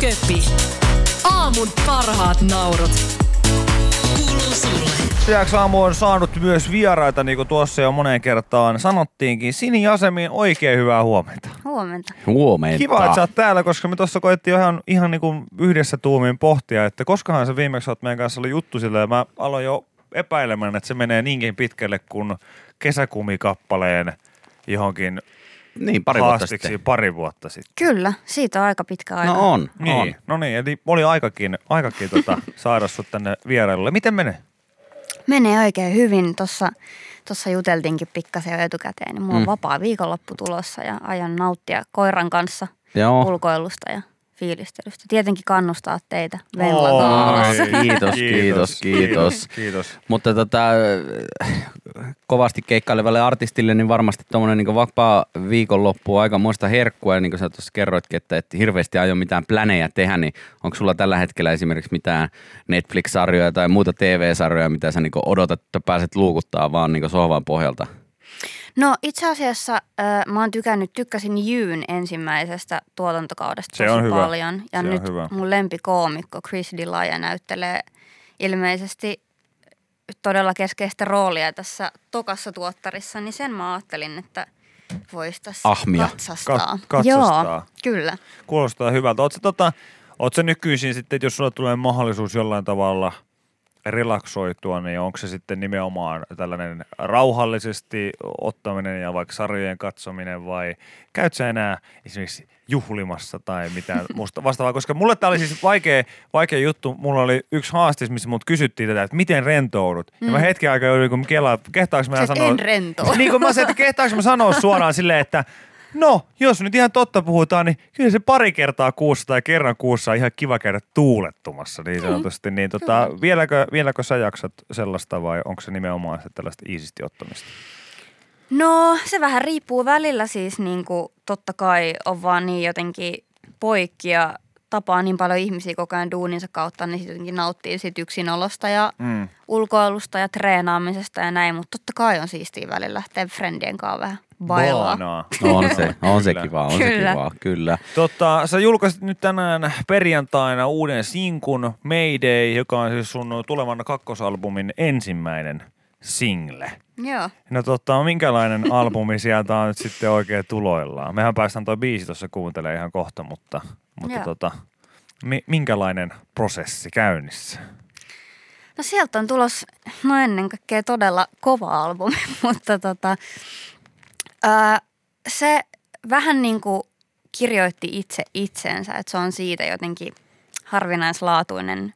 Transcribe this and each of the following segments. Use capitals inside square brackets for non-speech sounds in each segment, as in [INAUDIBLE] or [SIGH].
Köpi. Aamun parhaat naurut. Kuuluu sulle. Lisäksi aamu on saanut myös vieraita, niin kuin tuossa jo moneen kertaan sanottiinkin. Sini Jasemiin, oikein hyvää huomenta. Huomenta. Huomenta. Kiva, että sä oot täällä, koska me tuossa koettiin ihan, ihan niin kuin yhdessä tuumiin pohtia, että koskahan se viimeksi oot meidän kanssa ollut juttu sillä, ja mä aloin jo epäilemään, että se menee niinkin pitkälle kuin kesäkumikappaleen johonkin Niin, pari vuotta sitten. pari vuotta sitten. Kyllä, siitä on aika pitkä aika. No on, Niin, on. no niin, eli oli aikakin, aikakin tota, [LAUGHS] saada sut tänne vierailulle. Miten menee? Menee oikein hyvin. Tuossa tossa juteltiinkin pikkasen jo etukäteen. Niin mulla on Mm. vapaa viikonloppu tulossa ja aion nauttia koiran kanssa Joo. ulkoilusta ja fiilistelystä. Tietenkin kannustaa teitä Oi. Venlataan. Kiitos, kiitos, kiitos. Kiitos. Mutta tota, kovasti keikkailevalle artistille, niin varmasti tuommoinen niin vapaa viikonloppu on aika muista herkkua. Ja niin kuin sä tuossa kerroitkin, että et hirveästi aio mitään plänejä tehdä, niin onko sulla tällä hetkellä esimerkiksi mitään Netflix-sarjoja tai muuta TV-sarjoja, mitä sä niin odotat, että pääset luukuttaa vaan niin sohvan pohjalta? No itse asiassa äh, mä oon tykännyt, tykkäsin Jyyn ensimmäisestä tuotantokaudesta Se tosi on hyvä. paljon. Ja Se on nyt hyvä. mun lempikoomikko Chris D'Elia näyttelee ilmeisesti todella keskeistä roolia tässä tokassa tuottarissa, niin sen mä ajattelin, että voisi tässä Ahmia. katsastaa. Kat- katsastaa. Joo, kyllä. Kuulostaa hyvältä. Oletko tota, oot sä nykyisin sitten, että jos sulla tulee mahdollisuus jollain tavalla relaksoitua, niin onko se sitten nimenomaan tällainen rauhallisesti ottaminen ja vaikka sarjojen katsominen vai käyt sä enää esimerkiksi juhlimassa tai mitään musta vastaavaa, koska mulle tämä oli siis vaikea, vaikea juttu. Mulla oli yksi haastis, missä mut kysyttiin tätä, että miten rentoudut. Mm. Ja mä hetken aikaa joudun, kun kelaa, kehtaanko mä sanoa... en rentoudu. Niin kuin mä sanoin, että kehtaanko mä sanoa suoraan silleen, että no, jos nyt ihan totta puhutaan, niin kyllä se pari kertaa kuussa tai kerran kuussa on ihan kiva käydä tuulettumassa niin sanotusti. Niin tota, vieläkö, vieläkö sä jaksat sellaista vai onko se nimenomaan se tällaista iisisti ottamista? No se vähän riippuu välillä siis niin kuin, totta kai on vaan niin jotenkin poikki ja tapaa niin paljon ihmisiä koko ajan duuninsa kautta, niin sit jotenkin nauttii siitä yksinolosta ja Mm. ulkoilusta ja treenaamisesta ja näin, mutta totta kai on siistiä välillä lähteä friendien kanssa vähän bailaa. Baanaa. No on se, on se Kyllä. kiva, on se Kyllä. kiva, kyllä. Tota, sä julkaisit nyt tänään perjantaina uuden sinkun Mayday, joka on siis sun tulevan kakkosalbumin ensimmäinen single. Joo. No tota, minkälainen [LAUGHS] albumi sieltä on nyt sitten oikein tuloillaan? Mehän päästään toi biisi tuossa kuuntelemaan ihan kohta, mutta, mutta Joo. tota, mi- minkälainen prosessi käynnissä? No sieltä on tulos, no ennen kaikkea todella kova albumi, [LAUGHS] mutta tota, ää, se vähän niin kuin kirjoitti itse itsensä, että se on siitä jotenkin harvinaislaatuinen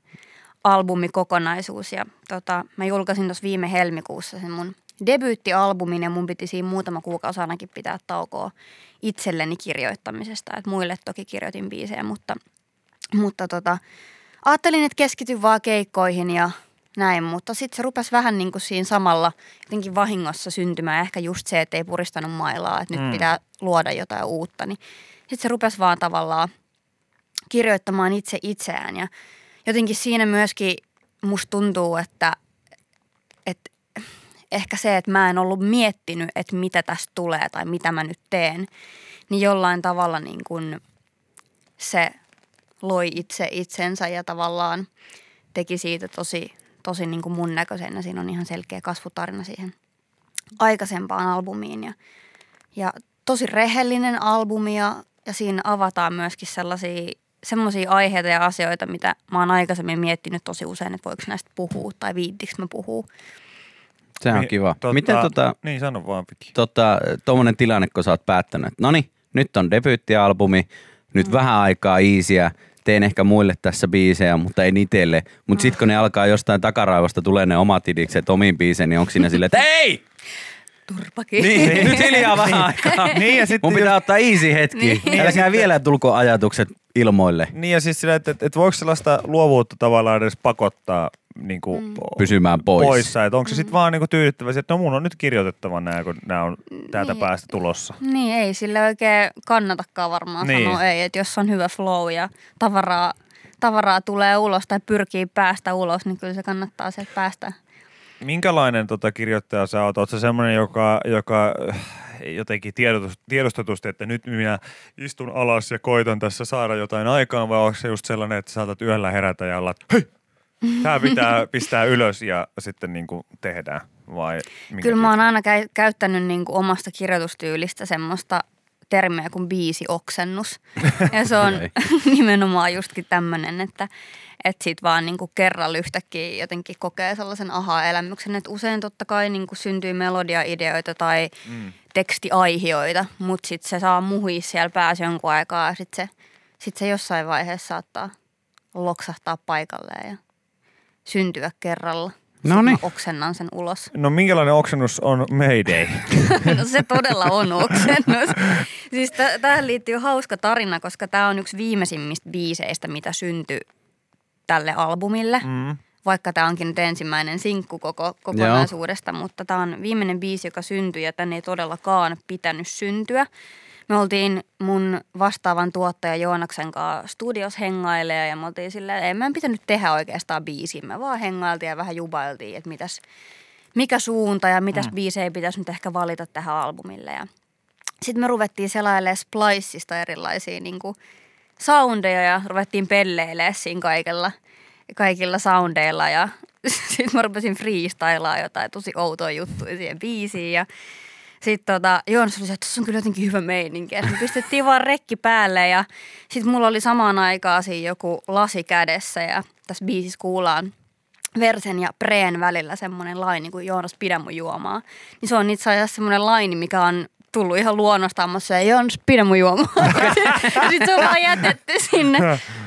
albumikokonaisuus. Ja tota, mä julkaisin tuossa viime helmikuussa sen mun debyyttialbumin ja mun piti siinä muutama kuukausi ainakin pitää taukoa itselleni kirjoittamisesta. Et muille toki kirjoitin biisejä, mutta, mutta tota, ajattelin, että keskityn vaan keikkoihin ja näin, mutta sitten se rupesi vähän niin kuin siinä samalla jotenkin vahingossa syntymään. Ehkä just se, että ei puristanut mailaa, että nyt Mm. pitää luoda jotain uutta. Niin sitten se rupesi vaan tavallaan kirjoittamaan itse itseään ja jotenkin siinä myöskin musta tuntuu, että, että ehkä se, että mä en ollut miettinyt, että mitä tästä tulee tai mitä mä nyt teen, niin jollain tavalla niin kuin se loi itse itsensä ja tavallaan teki siitä tosi, tosi niin kuin mun näköisen ja siinä on ihan selkeä kasvutarina siihen aikaisempaan albumiin ja, ja tosi rehellinen albumi ja, ja siinä avataan myöskin sellaisia semmoisia aiheita ja asioita, mitä mä oon aikaisemmin miettinyt tosi usein, että voiko näistä puhua tai viittikö mä puhua. Se on kiva. tota- Miten tota, Niin, sano vaan Piki. tota, tuommoinen tilanne, kun sä oot päättänyt, että no niin, nyt on debyyttialbumi, nyt mm. vähän aikaa iisiä, teen ehkä muille tässä biisejä, mutta ei itselle. Mutta sitten kun ne alkaa jostain takaraivosta tulee ne omat idikset omiin biiseihin, niin onko siinä [LAUGHS] silleen, että ei! Turpakin. Niin, nyt hiljaa vähän aikaa. [LAUGHS] Niin ja sitten Mun pitää ottaa easy hetki. Niin. Niin. Älkää vielä tulko ajatukset ilmoille Niin ja siis sillä, että, että, että voiko sellaista luovuutta tavallaan edes pakottaa niin kuin, mm. pysymään pois. poissa, että onko se sitten vaan niin kuin tyydyttävä, että no mun on nyt kirjoitettava nämä, kun nämä on täältä Niin. päästä tulossa. Niin, ei sille oikein kannatakaan varmaan Niin. niin. sanoa ei, että jos on hyvä flow ja tavaraa, tavaraa tulee ulos tai pyrkii päästä ulos, niin kyllä se kannattaa sieltä päästä. Minkälainen tota, kirjoittaja sä oot? Oot sä semmoinen, joka, joka äh, jotenkin tiedostetusti, että nyt minä istun alas ja koitan tässä saada jotain aikaan, vai onko se just sellainen, että saatat yöllä herätä ja olla, hei, tämä pitää [LAUGHS] pistää ylös ja sitten niin kuin tehdään? Vai Kyllä mä oon aina käy, käyttänyt niin kuin omasta kirjoitustyylistä semmoista termiä kuin biisi oksennus. [LAUGHS] Ja se on [LAUGHS] nimenomaan justkin tämmöinen, että, että sit vaan niin kuin kerralla yhtäkkiä jotenkin kokee sellaisen aha-elämyksen. Että usein totta kai niin kuin syntyy melodiaideoita tai Mm. tekstiaihioita, mutta sitten se saa muhia siellä päässä jonkun aikaa ja sitten se, sit se jossain vaiheessa saattaa loksahtaa paikalleen ja syntyä kerralla. Sit Noniin. mä oksennan sen ulos. No minkälainen oksennus on Mayday? [LAUGHS] No se todella on oksennus. Siis t- tähän liittyy hauska tarina, koska tämä on yksi viimeisimmistä biiseistä, mitä syntyi tälle albumille. Mm. Vaikka tämä onkin nyt ensimmäinen sinkku koko, kokonaisuudesta, mutta tämä on viimeinen biisi, joka syntyi ja tänne ei todellakaan pitänyt syntyä. Me oltiin mun vastaavan tuottaja Joonaksen kanssa studios hengailee ja me oltiin silleen, ei meidän pitänyt tehdä oikeastaan biisiä. Me vaan hengailtiin ja vähän jubailtiin, että mitäs, mikä suunta ja mitäs mm. biisejä pitäisi nyt ehkä valita tähän albumille. Ja sitten me ruvettiin selailemaan Spliceista erilaisia niin kuin soundeja ja ruvettiin pelleilemään siinä kaikilla, kaikilla soundeilla ja [LAUGHS] sitten mä rupesin freestylaa jotain tosi outoa juttuja siihen biisiin ja sitten tota, Joonas oli se, että tässä on kyllä jotenkin hyvä meininki. Me pistettiin vaan rekki päälle ja sitten mulla oli samaan aikaan siinä joku lasi kädessä ja tässä biisissä kuullaan Versen ja Preen välillä semmoinen laini, kun Joonas pidä mun juomaa. Niin se on itse asiassa semmoinen laini, mikä on tullut ihan luonnostaan. Mä sanoin, Joonas pidä mun juomaa. [LAUGHS] ja sitten se on vaan jätetty sinne.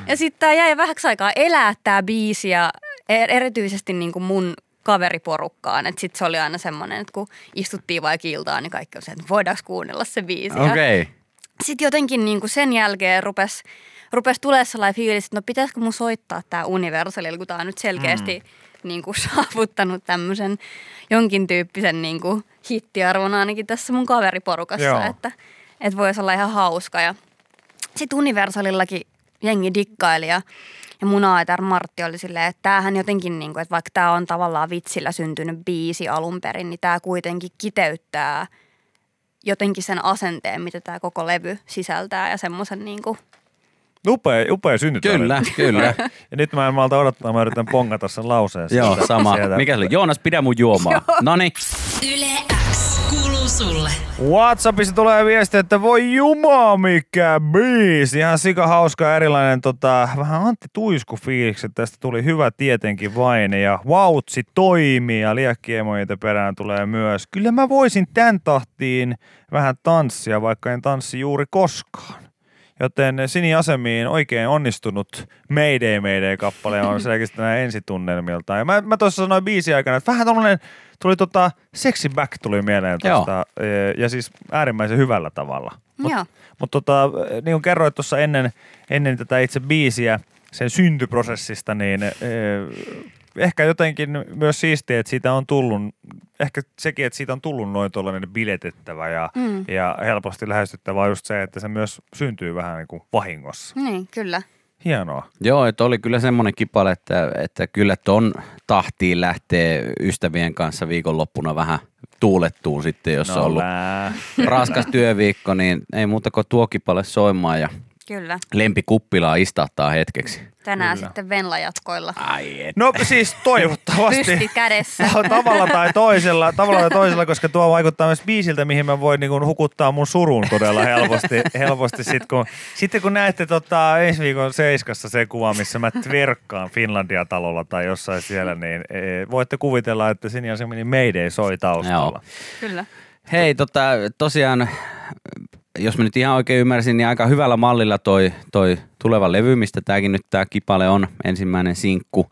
Ja sitten tää jäi vähäksi aikaa elää tää biisi ja er- erityisesti niin kuin mun kaveriporukkaan. Sitten se oli aina semmoinen, että kun istuttiin vaikka iltaan, niin kaikki on se, että voidaanko kuunnella se biisi. Okei. Okay. sitten jotenkin niin kuin sen jälkeen rupes, rupes tulee sellainen fiilis, että no pitäisikö mun soittaa tämä Universalilla, kun tämä on nyt selkeästi mm. niin kuin [LAUGHS] saavuttanut tämmöisen jonkin tyyppisen niin kuin hittiarvon ainakin tässä mun kaveriporukassa, Joo. että, että voisi olla ihan hauska. Ja sitten Universalillakin jengi dikkaili ja, ja mun Aetar Martti oli silleen, että tämähän jotenkin, niin kuin, että vaikka tämä on tavallaan vitsillä syntynyt biisi alun perin, niin tämä kuitenkin kiteyttää jotenkin sen asenteen, mitä tämä koko levy sisältää ja semmoisen niin kuin, Upea, upea syntytarina. Kyllä, [LAUGHS] kyllä. Ja nyt mä en malta odottaa, mä yritän pongata sen lauseen. Joo, sama. sieltä. Mikä se oli? Joonas, pidä mun juomaa. [LAUGHS] Noniin. Yle sulle. Whatsappissa tulee viesti, että voi jumaa mikä biisi. Ihan sika hauska erilainen tota, vähän Antti Tuisku fiiliksi. Tästä tuli hyvä tietenkin vain ja vautsi toimii ja liekkiemoita perään tulee myös. Kyllä mä voisin tämän tahtiin vähän tanssia, vaikka en tanssi juuri koskaan. Joten Sini Asemiin oikein onnistunut Mayday Mayday kappale on [LAUGHS] selkeästi näin ensitunnelmilta. Ja mä, mä tuossa sanoin biisi aikana, että vähän tommonen, tuli tota, Sexy Back tuli mieleen tuosta, ja siis äärimmäisen hyvällä tavalla. Mutta mut tota, niin kuin kerroit tuossa ennen, ennen tätä itse biisiä, sen syntyprosessista, niin eh, ehkä jotenkin myös siistiä, että siitä on tullut, ehkä sekin, että siitä on tullut noin tuollainen biletettävä ja, Mm. ja helposti lähestyttävä on just se, että se myös syntyy vähän niin kuin vahingossa. niin kyllä. Hienoa. Joo, että oli kyllä semmoinen kipale, että, että kyllä ton tahtiin lähtee ystävien kanssa viikonloppuna vähän tuulettuun sitten, jos on ollut lää. raskas [LAUGHS] työviikko, niin ei muuta kuin tuo kipale soimaan ja Kyllä. lempikuppilaa istahtaa hetkeksi. Tänään Kyllä. sitten Venla-jatkoilla. Ai et. No siis toivottavasti. [LAUGHS] Pysti kädessä. Tavalla tai toisella, tavalla tai toisella, koska tuo vaikuttaa myös biisiltä, mihin mä voin niin hukuttaa mun surun todella helposti. helposti sit, kun, sitten kun näette tota, ensi viikon Seiskassa se kuva, missä mä tverkkaan Finlandia-talolla tai jossain siellä, niin e, voitte kuvitella, että sinne on semmoinen Mayday soi taustalla. Kyllä. Hei, tota, tosiaan, jos mä nyt ihan oikein ymmärsin, niin aika hyvällä mallilla toi, toi tuleva levy, mistä tämäkin nyt tämä kipale on, ensimmäinen sinkku.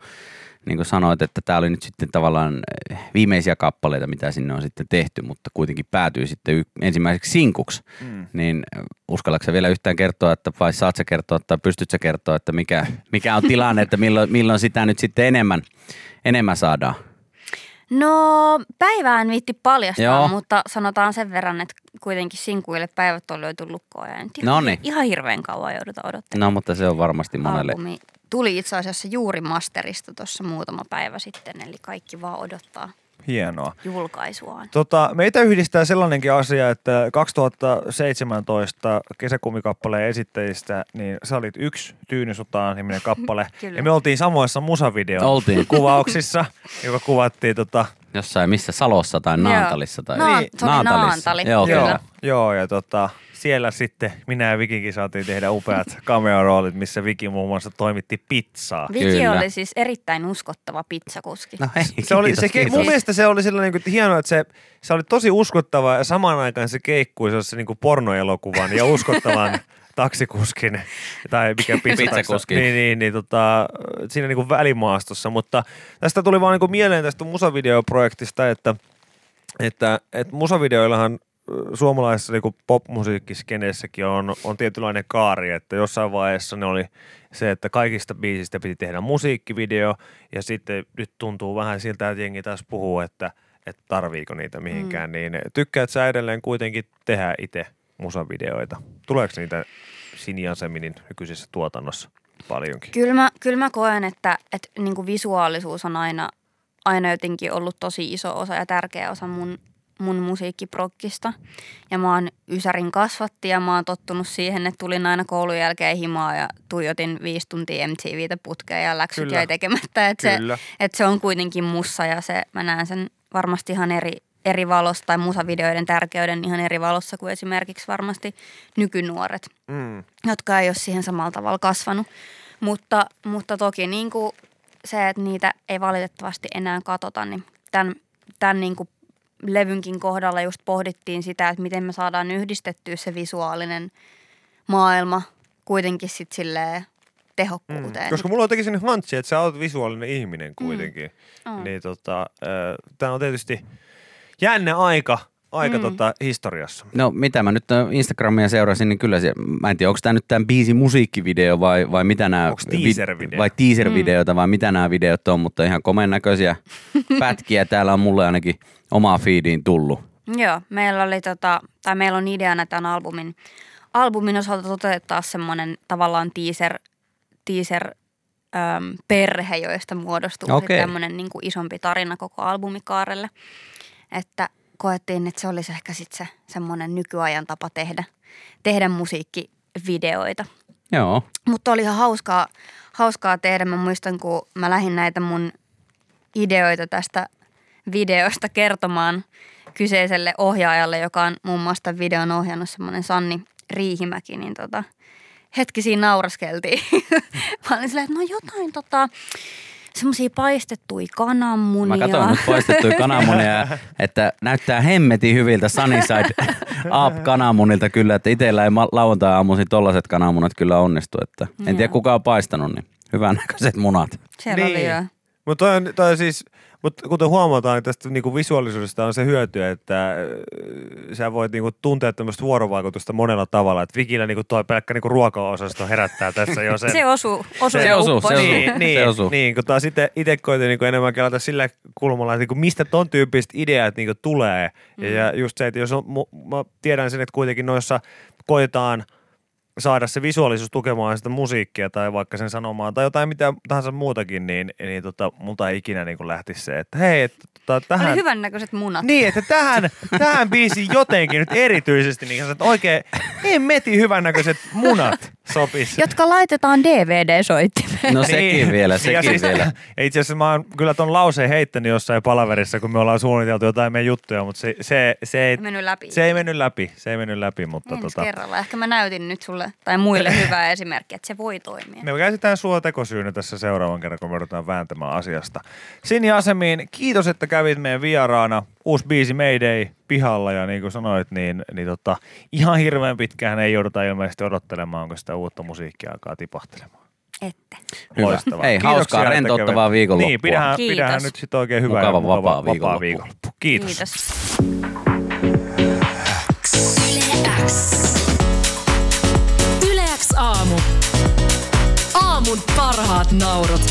Niin kuin sanoit, että tämä oli nyt sitten tavallaan eh, viimeisiä kappaleita, mitä sinne on sitten tehty, mutta kuitenkin päätyy sitten ensimmäiseksi sinkuksi. Mm. Niin eh, uskallatko sä vielä yhtään kertoa, että vai saat sä kertoa tai pystyt sä kertoa, että mikä, mikä on tilanne, että milloin, milloin sitä nyt sitten enemmän, enemmän saadaan? No päivään viitti paljastaa, Joo. mutta sanotaan sen verran, että kuitenkin sinkuille päivät on löyty lukkoon ja nyt ihan, Noniin. ihan hirveän kauan joudutaan odottamaan. No, mutta se on varmasti monelle. Albumi tuli itse asiassa juuri masterista tuossa muutama päivä sitten, eli kaikki vaan odottaa. Hienoa. julkaisuaan. Tota, meitä yhdistää sellainenkin asia, että 2017 kesäkumikappaleen esittäjistä, niin sä olit yksi Tyynysotaan niminen kappale. [LAUGHS] Kyllä. ja me oltiin samoissa musavideon Oltiin. kuvauksissa, [LAUGHS] joka kuvattiin tota, Jossain missä Salossa tai. Naantalissa. Tai... Naa- Niin. se oli Naantalissa. Naantali, Joo, kyllä. Joo, joo, ja tota, siellä sitten minä ja Vikikin saatiin tehdä upeat [LAUGHS] cameo-roolit, missä Viki muun muassa toimitti pizzaa. Viki Kyllä. oli siis erittäin uskottava pizzakuski. No hei, Se oli, kiitos, se, kiitos. mun mielestä se oli sellainen niin hienoa, että se, se oli tosi uskottava ja samaan aikaan se keikkui sellaisen niin pornoelokuvan ja uskottavan [LAUGHS] taksikuskin tai mikä [LAUGHS] pizza Pizzakuski. Niin, niin, niin tota, siinä niin kuin välimaastossa, mutta tästä tuli vaan niin kuin mieleen tästä musavideoprojektista, että, että, että musavideoillahan suomalaisessa niin popmusiikkiskeneessäkin on, on tietynlainen kaari, että jossain vaiheessa ne oli se, että kaikista biisistä piti tehdä musiikkivideo ja sitten nyt tuntuu vähän siltä, että jengi taas puhuu, että, että tarviiko niitä mihinkään, mm. niin tykkäät sä edelleen kuitenkin tehdä itse musavideoita? Tuleeko niitä Siniaseminin nykyisessä tuotannossa paljonkin? Kyllä mä, kyllä mä koen, että, että niin kuin visuaalisuus on aina, aina jotenkin ollut tosi iso osa ja tärkeä osa mun, mun musiikkiprokkista. Ja mä oon Ysärin kasvatti ja mä oon tottunut siihen, että tulin aina koulun jälkeen himaa ja tuijotin viisi tuntia MTVtä putkeen ja läksyt Kyllä. jäi tekemättä. Että se, että se on kuitenkin mussa ja se, mä näen sen varmasti ihan eri, eri valossa tai musavideoiden tärkeyden ihan eri valossa kuin esimerkiksi varmasti nykynuoret Mm. jotka ei ole siihen samalla tavalla kasvanut. Mutta, mutta toki niin kuin se, että niitä ei valitettavasti enää katsota, niin tämän, tämän niin kuin levynkin kohdalla just pohdittiin sitä, että miten me saadaan yhdistettyä se visuaalinen maailma kuitenkin sitten silleen tehokkuuteen. Mm. Koska mulla on jotenkin sellainen hantsi, että sä oot visuaalinen ihminen kuitenkin. Mm. On. Niin tota, tämä on tietysti jännä aika, aika Mm. tota, historiassa. No mitä mä nyt ö, Instagramia seurasin, niin kyllä se, mä en tiedä, onko tämä nyt tämän biisin musiikkivideo vai, vai mitä nämä... Onks teaser-video? vai teaser-videota vai mitä nämä videot on, mutta ihan komeen näköisiä [LAUGHS] pätkiä täällä on mulle ainakin omaa feediin tullut. Joo, meillä oli tota, tai meillä on ideana tämän albumin, albumin osalta toteuttaa semmoinen tavallaan teaser, teaser äm, perhe, joista muodostuu Okei. okay. tämmöinen niin isompi tarina koko albumikaarelle. Että koettiin, että se olisi ehkä sitten se semmoinen nykyajan tapa tehdä, tehdä musiikkivideoita. Joo. Mutta oli ihan hauskaa, hauskaa tehdä. Mä muistan, kun mä lähdin näitä mun ideoita tästä videosta kertomaan kyseiselle ohjaajalle, joka on muun muassa tämän videon ohjannut semmoinen Sanni Riihimäki, niin tota, hetki siinä nauraskeltiin. [LAUGHS] Mä olin silleen, että no jotain tota, semmoisia paistettuja kananmunia. Mä katsoin nyt poistettuja kananmunia, että näyttää hemmetin hyviltä Sunnyside Up kananmunilta kyllä, että itsellä ei lauantai-aamuisin tollaset kananmunat kyllä onnistu, että en tiedä kuka on paistanut, niin hyvän näköiset munat. Siellä oli jo. Mutta toi on, toi on siis, mut kuten huomataan, niin tästä niinku visuaalisuudesta on se hyöty, että äh, sä voit niinku tuntea tämmöistä vuorovaikutusta monella tavalla. Että Vikillä niinku toi pelkkä niinku ruokaosasto herättää tässä jo [LAUGHS] sen. Se osuu, osuu Se osuu, se osuu. Niin, niin, Se osuu. niin kun taas itse, itse koitin niin enemmän kelata sillä kulmalla, että niin kuin mistä ton tyyppiset ideat niin tulee. Mm. Ja just se, että jos on, mä tiedän sen, että kuitenkin noissa koitetaan saada se visuaalisuus tukemaan sitä musiikkia tai vaikka sen sanomaan tai jotain mitä tahansa muutakin, niin, niin tota, multa ei ikinä niin lähtisi se, että hei, että tota, tähän... Oli hyvännäköiset munat. Niin, että tähän, tähän biisiin jotenkin nyt erityisesti, niin että oikein [LAUGHS] hemmetin hyvännäköiset munat sopis. Jotka laitetaan DVD-soittimeen. No sekin vielä, Ja sekin siis, vielä. Ja itse asiassa mä oon kyllä ton lauseen heittänyt jossain palaverissa, kun me ollaan suunniteltu jotain meidän juttuja, mutta se, se, se, ei, mennyt läpi. se ei mennyt läpi. Se ei mennyt läpi, mutta Ensi tota, kerralla. Ehkä mä näytin nyt sulle tai muille [LAUGHS] hyvää esimerkkiä, että se voi toimia. me käsitään sua tekosyynä tässä seuraavan kerran, kun me ruvetaan vääntämään asiasta. Sini Asemiin, kiitos, että kävit meidän vieraana. Uusi biisi Mayday pihalla ja niin kuin sanoit, niin, niin tota, ihan hirveän pitkään ei jouduta ilmeisesti odottelemaan, kun sitä uutta musiikkia alkaa tipahtelemaan. Ette. Hyvä. Loistavaa. Hei, Kiitoksia, hauskaa, että rentouttavaa viikonloppua. Niin, pidähän, Kiitos. pidähän nyt sitten oikein hyvää Mukava ja mukava vapaa vapaa viikonloppu. viikonloppu. Kiitos. Kiitos. Yle X. Yle X aamu. Aamun parhaat naurut.